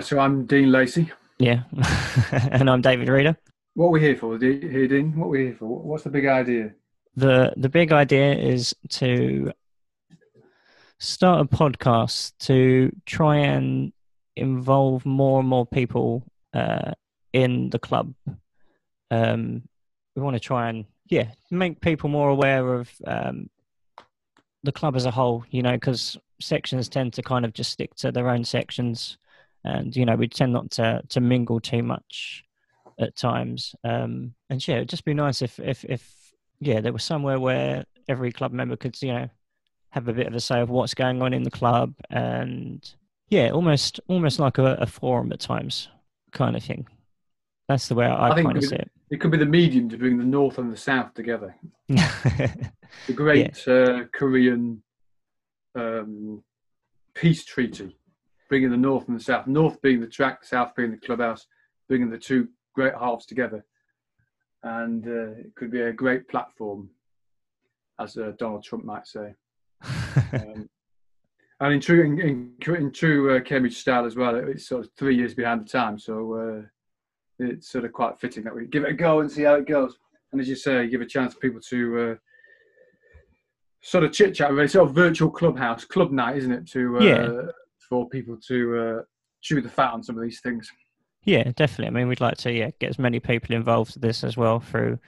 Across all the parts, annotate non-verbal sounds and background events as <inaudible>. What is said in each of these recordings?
So I'm Dean Lacey. Yeah, <laughs> and I'm David Reader. What are we here for, here, Dean? What are we here for? What's the big idea? the The big idea is to start a podcast to try and involve more and more people uh, in the club. Um, we want to try and yeah make people more aware of um, the club as a whole. You know, because sections tend to kind of just stick to their own sections, and you know we tend not to to mingle too much at times. Um, and yeah, it'd just be nice if if if yeah there was somewhere where every club member could you know have a bit of a say of what's going on in the club and yeah almost almost like a, a forum at times kind of thing that's the way i, I think kind of see it It could be the medium to bring the North and the South together. <laughs> The great uh, Korean um, peace treaty, bringing the North and the South. North being the track, South being the clubhouse, bringing the two great halves together. And uh, it could be a great platform, as uh, Donald Trump might say. <laughs> Um, and in true in, in, in true uh, Cambridge style as well, it's sort of three years behind the time. So uh, it's sort of quite fitting that we give it a go and see how it goes. And as you say, give a chance for people to uh, sort of chit chat, really sort of virtual clubhouse club night, isn't it? To uh, Yeah. For people to uh, chew the fat on some of these things. Yeah, definitely. I mean, we'd like to yeah get as many people involved with this as well through,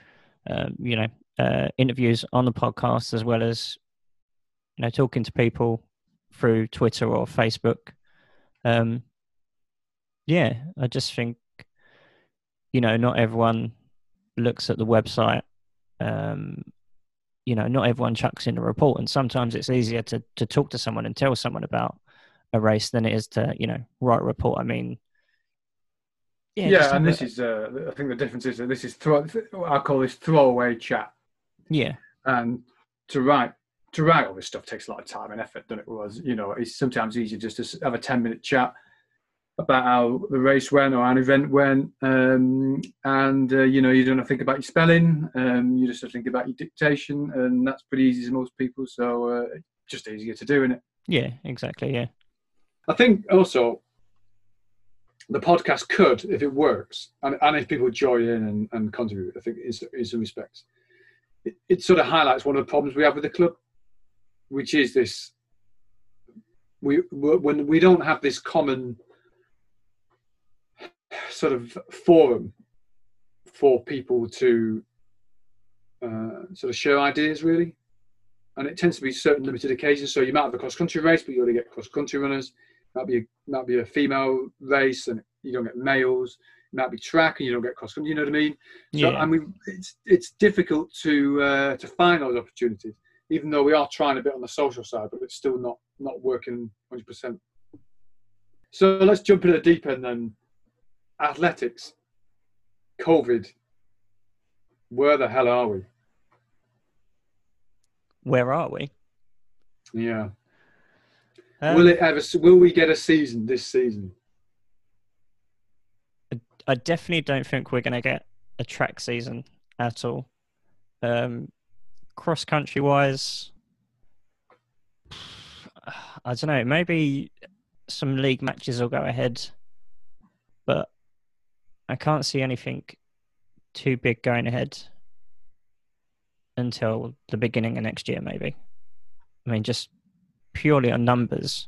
um, you know, uh, interviews on the podcast as well as, you know, talking to people through Twitter or Facebook. Um, yeah, I just think, you know, not everyone looks at the website. Um, you know, not everyone chucks in a report, and sometimes it's easier to to talk to someone and tell someone about a race than it is to you know write a report. I mean. Yeah, just and this a- is uh, I think the difference is that this is throw, I call this throwaway chat. yeah, and to write to write all this stuff takes a lot of time and effort than it was you know it's sometimes easier just to have a 10 minute chat about how the race went or how an event went um, and uh, you know you don't have to think about your spelling um, you just have to think about your dictation and that's pretty easy to most people so uh, just easier to do in it yeah, exactly, yeah, I think also the podcast could, if it works, and, and if people join in and, and contribute, I think in, some respects, it, it sort of highlights one of the problems we have with the club, which is this: we when we don't have this common sort of forum for people to uh, sort of share ideas, really. And it tends to be certain limited occasions. So you might have a cross country race, but you only get cross country runners might be a, might be a female race and you don't get males. It might be track and you don't get cross country. You know what I mean? So yeah, I mean, it's it's difficult to uh, to find those opportunities, even though we are trying a bit on the social side, but it's still not not working 100. percent So let's jump into the deep end then. Athletics, COVID. Where the hell are we? Where are we? Yeah. Um, will it ever? Will we get a season this season? I definitely don't think we're going to get a track season at all. Um, cross country wise, I don't know. Maybe some league matches will go ahead, but I can't see anything too big going ahead until the beginning of next year. Maybe. I mean, just purely on numbers.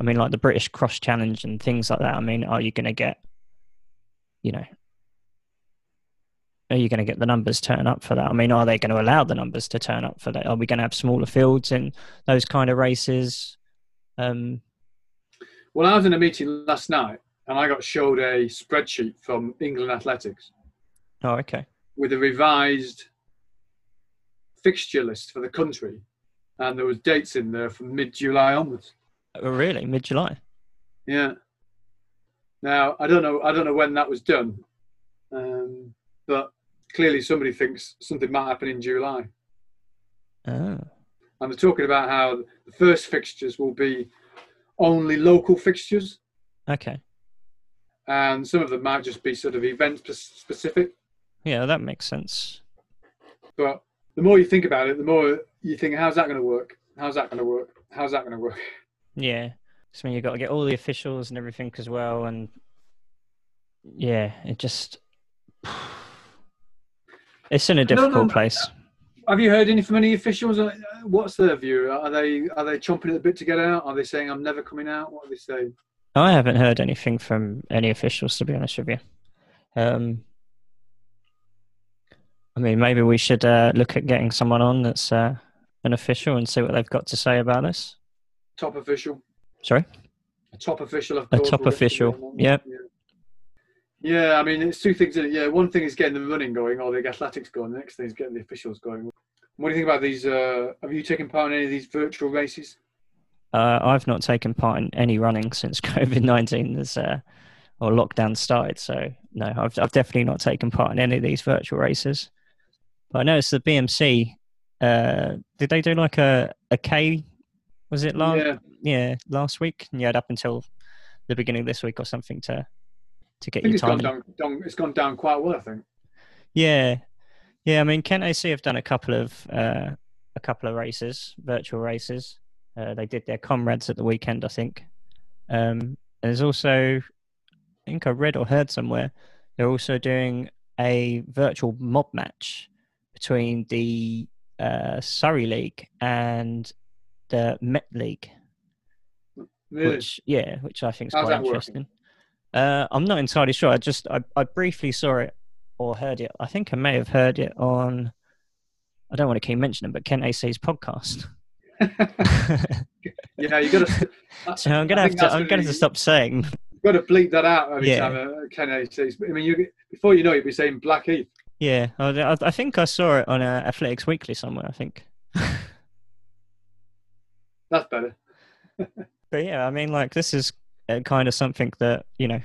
I mean, like the British Cross Challenge and things like that. I mean, are you going to get you know, are you going to get the numbers turn up for that? I mean, are they going to allow the numbers to turn up for that? Are we going to have smaller fields in those kind of races? Um, Well, I was in a meeting last night, and I got showed a spreadsheet from England Athletics oh, okay. with a revised fixture list for the country, and there was dates in there from mid-July onwards. Oh, really? Mid July? Yeah. Now I don't know. I don't know when that was done, um, but clearly somebody thinks something might happen in July. Oh, And they're talking about how the first fixtures will be only local fixtures, okay. and some of them might just be sort of event specific. Yeah, that makes sense. But the more you think about it, the more you think, how's that going to work? How's that going to work? How's that going to work? Yeah. So you've got to get all the officials and everything as well, and yeah, it just it's in a difficult no, no, no. place. Have you heard any from any officials? Uh, what's their view? Are they are they chomping at the bit to get out? Are they saying I'm never coming out? What are they saying? I haven't heard anything from any officials, to be honest with you. Um, I mean, maybe we should uh, look at getting someone on that's uh, an official and see what they've got to say about this. Top official. Sorry. A top official. Of a top official. Yep. Yeah. Yeah, I mean, it's two things. Yeah, one thing is getting the running going, or the athletics going. The next thing is getting the officials going. What do you think about these? Uh, have you taken part in any of these virtual races? Uh, I've not taken part in any running since <laughs> COVID nineteen has uh, or lockdown started. So no, I've I've definitely not taken part in any of these virtual races. But I noticed the BMC. Uh, did they do like a a K? Was it last? Yeah. yeah, last week. And you had up until the beginning of this week or something to to get your time. Gone down, down, it's gone down quite well, I think. Yeah, yeah. I mean, Kent AC have done a couple of uh, a couple of races, virtual races. Uh, they did their comrades at the weekend, I think. Um, there's also, I think I read or heard somewhere, they're also doing a virtual mob match between the uh, Surrey League and the Met League. Really? Which, yeah, which I think is How's quite interesting. Uh, I'm not entirely sure. I just I, I briefly saw it or heard it. I think I may have heard it on. I don't want to keep mentioning, but Kent AC's podcast. <laughs> yeah, you got to. <laughs> so I'm gonna have to. I'm gonna have to stop saying. You've got to bleep that out every yeah. time uh, Ken AC. I mean, you before you know, it, you'll be saying Blackheath. Yeah, I, I think I saw it on uh, Athletics Weekly somewhere. I think. <laughs> That's better. <laughs> but yeah, I mean, like this is uh, kind of something that you know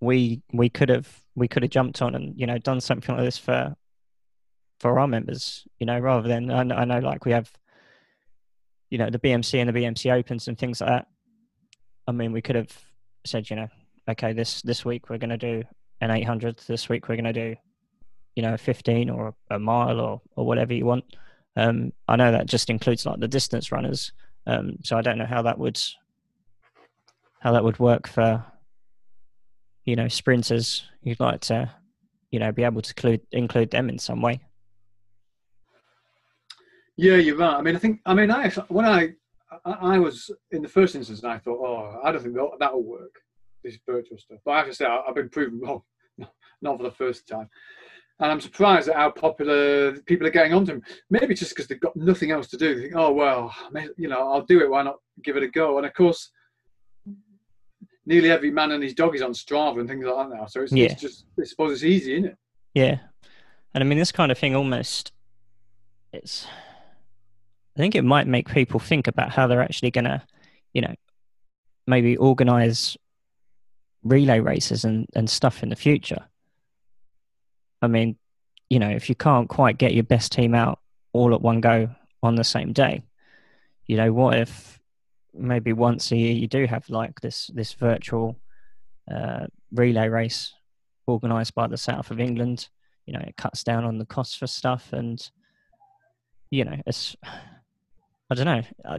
we we could have we could have jumped on and you know done something like this for for our members you know rather than I, I know like we have you know the BMC and the BMC Opens and things like that I mean we could have said you know okay this this week we're going to do an 800 this week we're going to do you know 15 or a mile or or whatever you want. Um I know that just includes like the distance runners um so I don't know how that would how that would work for you know sprinters you'd like to you know be able to include include them in some way. Yeah you're right. I mean i think i mean i when i i, was in the first instance i thought oh i don't think that, that'll work this virtual stuff but i have to say i've been proven wrong <laughs> not for the first time and I'm surprised at how popular people are getting onto them. Maybe just because they've got nothing else to do. They think, oh well, you know, I'll do it. Why not give it a go? And of course, nearly every man and his dog is on Strava and things like that now. So it's, yeah. it's just, I suppose it's easy, isn't it? Yeah. And I mean, this kind of thing almost, it's, I think it might make people think about how they're actually going to, you know, maybe organize relay races and, and stuff in the future. I mean, you know, if you can't quite get your best team out all at one go on the same day, you know, what if maybe once a year you do have like this this virtual uh, relay race organised by the south of England. You know, it cuts down on the cost for stuff, and you know, it's <sighs> I don't know. I,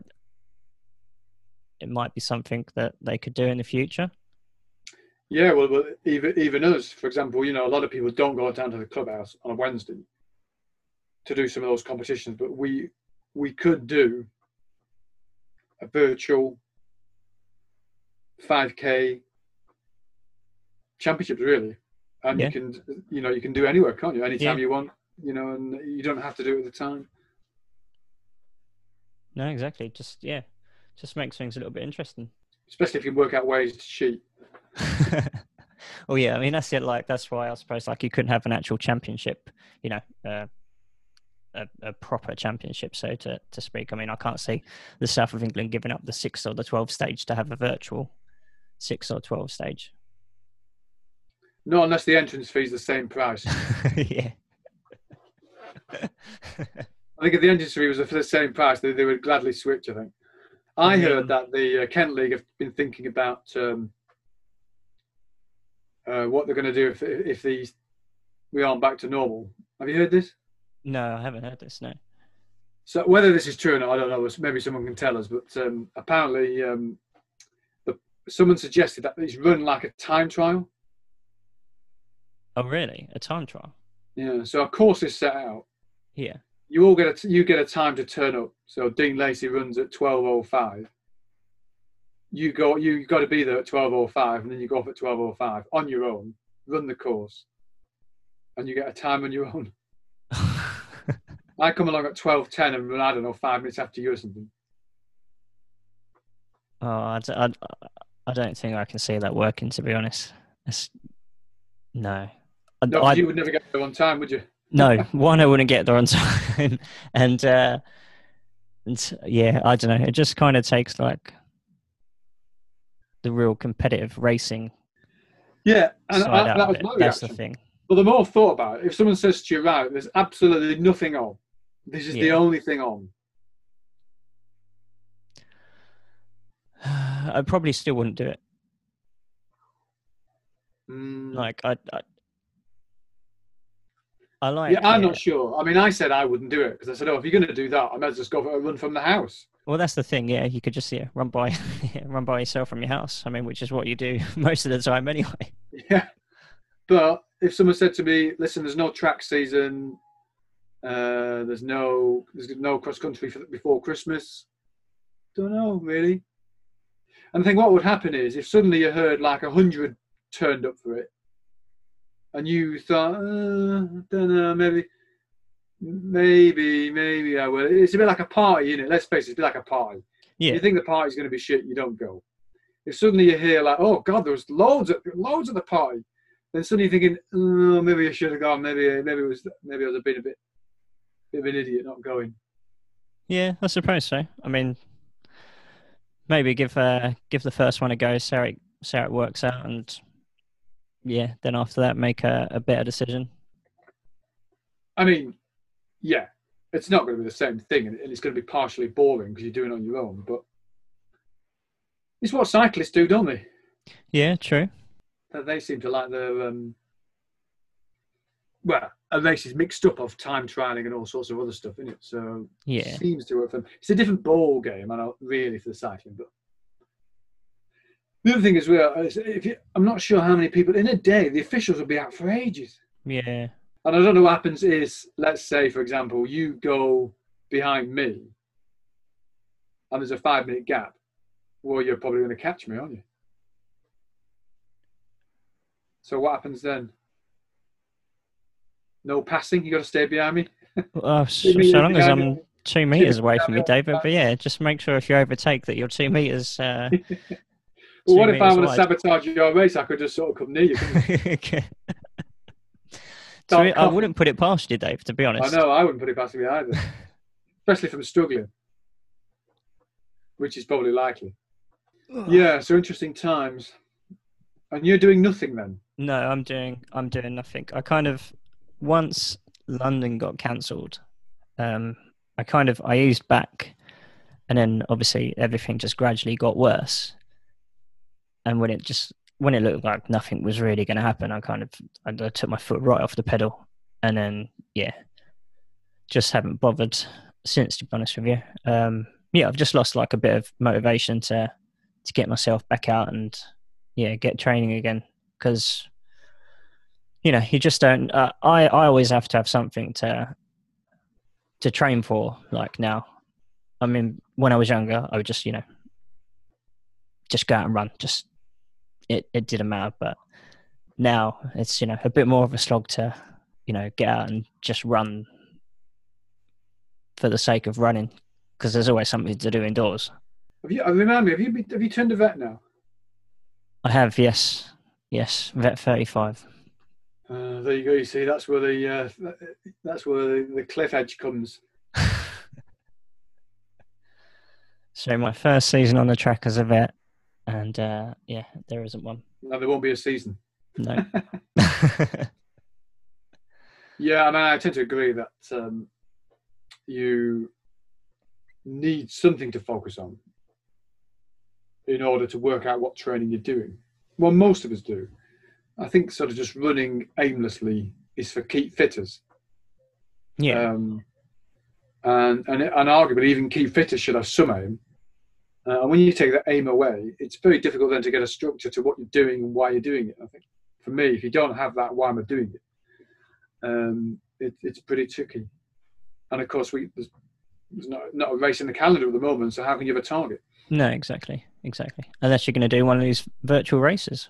it might be something that they could do in the future. Yeah, well, well, even even us, for example, you know, a lot of people don't go down to the clubhouse on a Wednesday to do some of those competitions, but we we could do a virtual 5k championships really. And yeah. you can you know you can do anywhere can't you? Anytime yeah. you want you know and you don't have to do it at the time. No exactly. Just yeah just makes things a little bit interesting. Especially if you work out ways to cheat <laughs> well yeah i mean that's it like that's why i suppose like you couldn't have an actual championship you know uh, a, a, proper championship, so to, to speak. I mean, I can't see the south of England giving up the six or the 12 stage to have a virtual six or 12 stage. No, unless the entrance fee is the same price. <laughs> yeah. <laughs> I think if the entrance fee was for the same price, they, they would gladly switch, I think. I heard that the uh, Kent League have been thinking about um, uh, what they're going to do if, if these we aren't back to normal. Have you heard this? No, I haven't heard this. No. So whether this is true or not, I don't know. Maybe someone can tell us. But um, apparently, um, the, someone suggested that it's run like a time trial. Oh, really? A time trial? Yeah. So a course is set out. Yeah. You all get a you get a time to turn up. So Dean Lacey runs at twelve oh five. You go. You got to be there at twelve oh five, and then you go off at twelve oh five on your own. Run the course, and you get a time on your own. <laughs> I come along at twelve ten and run. I don't know five minutes after you or something. Oh, I, I, I don't think I can see that working. To be honest, it's, no. No, I, you would never get there on time, would you? no, one, I wouldn't get there on <laughs> time, and, uh, and yeah, I don't know. It just kind of takes like the real competitive racing. Yeah, and I, that was my That's the thing. But the more I thought about it, if someone says to you, right, there's absolutely nothing on, this is yeah. the only thing on. <sighs> I probably still wouldn't do it. Mm. Like I, I, I like. Yeah, I'm not sure. I mean, I said I wouldn't do it because I said, "Oh, if you're going to do that, I might just go for a run from the house." Well, that's the thing. Yeah, you could just yeah run by, <laughs> run by yourself from your house. I mean, which is what you do <laughs> most of the time anyway. Yeah, but if someone said to me, "Listen, there's no track season, uh, there's no there's no cross country before Christmas," don't know really. And I think what would happen is if suddenly you heard like a hundred turned up for it, and you thought, uh, don't know, maybe, maybe, maybe I will. It's a bit like a party, isn't it? Let's face it, it's a bit like a party. Yeah. You think the party's going to be shit, you don't go. If suddenly you hear like, oh god, there was loads of loads at the party, then suddenly you're thinking, oh, maybe I should have gone. Maybe, maybe it was, maybe I was a bit, a bit, bit of an idiot not going. Yeah, I suppose so. I mean, maybe give uh, give the first one a go, see how it, see how it works out, and yeah, then after that, make a, a better decision. I mean, yeah, it's not going to be the same thing, and it's going to be partially boring because you're doing it on your own. But it's what cyclists do, don't they? Yeah, true. They seem to like their um, well, a race is mixed up of time trialing and all sorts of other stuff in it. So yeah, it seems to work for them. It's a different ball game, I know, really, for the cycling, but the other thing as well is if you, I'm not sure how many people in a day the officials will be out for ages. Yeah. And I don't know what happens is let's say for example you go behind me and there's a five minute gap. Well, you're probably going to catch me, aren't you? So what happens then? No passing. You got to stay behind me. Uh, <laughs> so, so long as I'm two meters away from you, <laughs> David. But yeah, just make sure if you overtake that you're two meters. Uh, <laughs> Well, what if I want to sabotage your race? I could just sort of come near you. So I wouldn't put it past you, Dave. To be honest, I know I wouldn't put it past me either, especially if I'm struggling, which is probably likely. yeah, so interesting times. And you're doing nothing then? No, I'm doing. I'm doing nothing. I kind of once London got cancelled. Um, I kind of I eased back, and then obviously everything just gradually got worse and when it just when it looked like nothing was really going to happen, I kind of I, I took my foot right off the pedal, and then yeah, just haven't bothered since. To be honest with you, um, yeah, I've just lost like a bit of motivation to to get myself back out and yeah, get training again because you know you just don't. Uh, I I always have to have something to to train for. Like now, I mean, when I was younger, I would just you know just go out and run, just it, it didn't matter. But now it's, you know, a bit more of a slog to, you know, get out and just run for the sake of running because there's always something to do indoors. Have you, uh, remind me, have you, been, have you turned a vet now? I have, yes. Yes, vet 35. Uh, there you go. You see, that's where the uh, that's where the, the cliff edge comes. <laughs> so my first season on the track as a vet, and uh, yeah, there isn't one. No, there won't be a season. No. <laughs> yeah, I mean, I tend to agree that um, you need something to focus on in order to work out what training you're doing. Well, most of us do. I think sort of just running aimlessly is for keep fitters. Yeah. Um, and and, and arguably even keep fitters should have some aim. Uh, and when you take that aim away, it's very difficult then to get a structure to what you're doing and why you're doing it. I think for me, if you don't have that, why am I doing it? Um, it it's pretty tricky. And of course, we there's, there's not not a race in the calendar at the moment, so how can you have a target? No, exactly, exactly. Unless you're going to do one of these virtual races.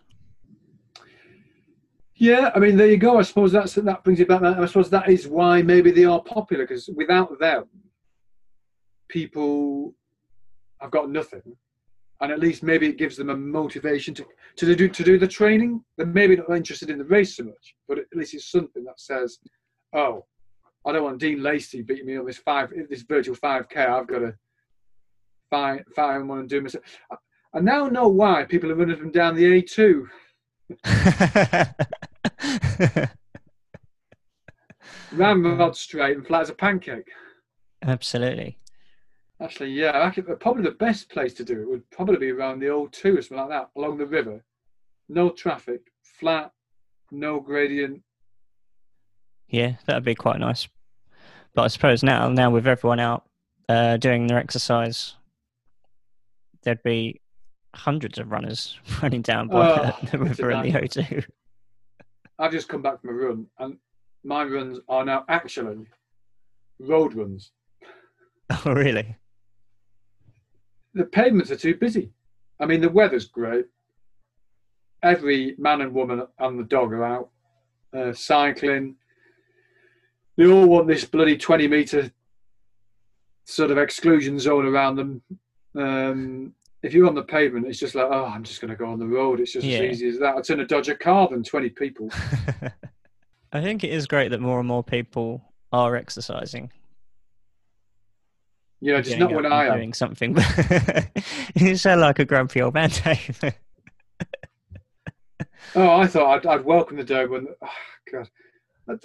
Yeah, I mean, there you go. I suppose that's that brings it back. I suppose that is why maybe they are popular because without them, people have got nothing, and at least maybe it gives them a motivation to to do to do the training. They're maybe not interested in the race so much, but at least it's something that says, "Oh, I don't want Dean Lacey beating me on this five this virtual five k. I've got to find find one and do myself." I now know why people are running them down the A two. <laughs> Ramrod straight and flat as a pancake. Absolutely. Actually, yeah, actually, probably the best place to do it would probably be around the O2 or something like that, along the river. No traffic, flat, no gradient. Yeah, that'd be quite nice. But I suppose now, now with everyone out uh, doing their exercise, there'd be hundreds of runners <laughs> running down by oh, <laughs> the river in the O2. I've just come back from a run, and my runs are now actually road runs. <laughs> Oh, really? The pavements are too busy. I mean, the weather's great. Every man and woman and the dog are out uh, cycling. They all want this bloody 20 metre sort of exclusion zone around them. Um, if you're on the pavement, it's just like, oh, I'm just going to go on the road. It's just yeah. as easy as that. I turn a Dodge a car than 20 people. <laughs> I think it is great that more and more people are exercising. Yeah, just not when I am doing something. <laughs> you sound like a grumpy old man, Dave. <laughs> oh, I thought I'd, I'd, welcome the day when. Oh, God,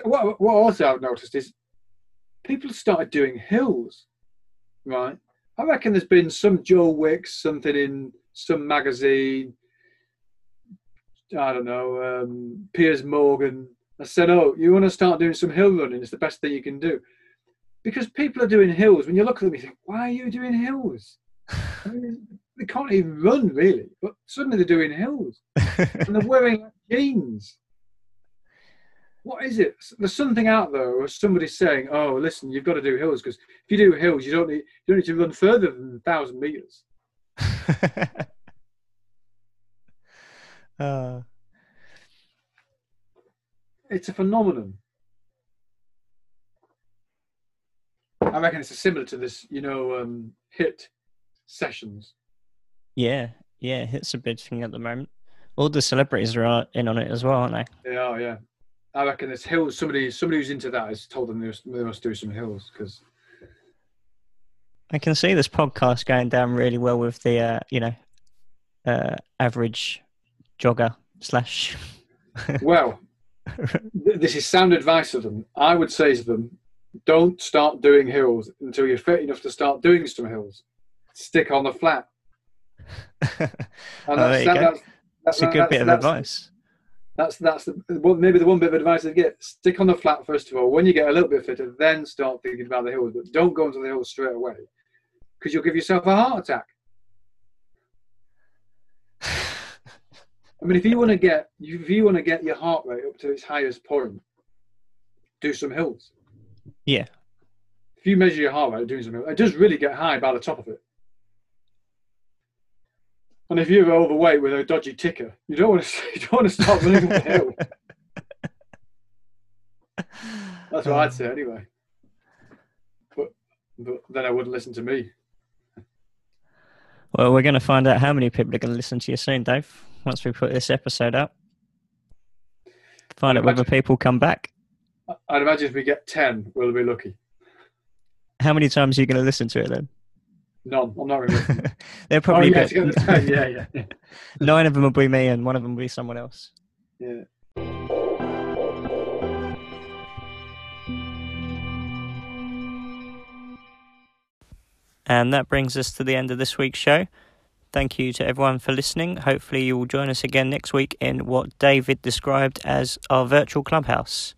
what, what also I've noticed is people started doing hills, right? I reckon there's been some Joe Wicks, something in some magazine. I don't know, um, Piers Morgan. I said, "Oh, you want to start doing some hill running? It's the best thing you can do." Because people are doing hills. When you look at them, you think, "Why are you doing hills?" I mean, they can't even run really, but suddenly they're doing hills, <laughs> and they're wearing jeans what is it? There's something out there, or somebody saying, "Oh, listen, you've got to do hills because if you do hills, you don't need you don't need to run further than a thousand meters." <laughs> uh. It's a phenomenon. I reckon it's similar to this, you know, um, HIIT sessions. Yeah, yeah, HIIT's a big thing at the moment. All the celebrities are in on it as well, aren't they? They are, yeah. I reckon there's hills. Somebody, somebody who's into that has told them they must, they must do some hills because. I can see this podcast going down really well with the, uh, you know, uh, average jogger slash. well, <laughs> this is sound advice to them. I would say to them, don't start doing hills until you're fit enough to start doing some hills. Stick on the flat. <laughs> And oh, that's, that, that's, that's, a good bit of advice. That's that's the, maybe the one bit of advice I'd get: stick on the flat first of all. When you get a little bit fitter, then start thinking about the hills. But don't go into the hills straight away, because you'll give yourself a heart attack. <laughs> I mean, if you want to get if you want to get your heart rate up to its highest point, do some hills. Yeah. If you measure your heart rate doing something, it does really get high by the top of it. And if you're overweight with a dodgy ticker, you don't want to <laughs> you don't want to start running up the hill. That's what I'd say anyway. But but then I wouldn't listen to me. Well, we're going to find out how many people are going to listen to you soon, Dave. Once we put this episode up, find out whether people come back. I'd imagine if we get ten, we'll be lucky. How many times are you going to listen to it then? None. I'm not really. <laughs> They're probably. Oh, yeah, yeah, yeah. <laughs> Nine of them will be me, and one of them will be someone else. Yeah. And that brings us to the end of this week's show. Thank you to everyone for listening. Hopefully, you will join us again next week in what David described as our virtual clubhouse.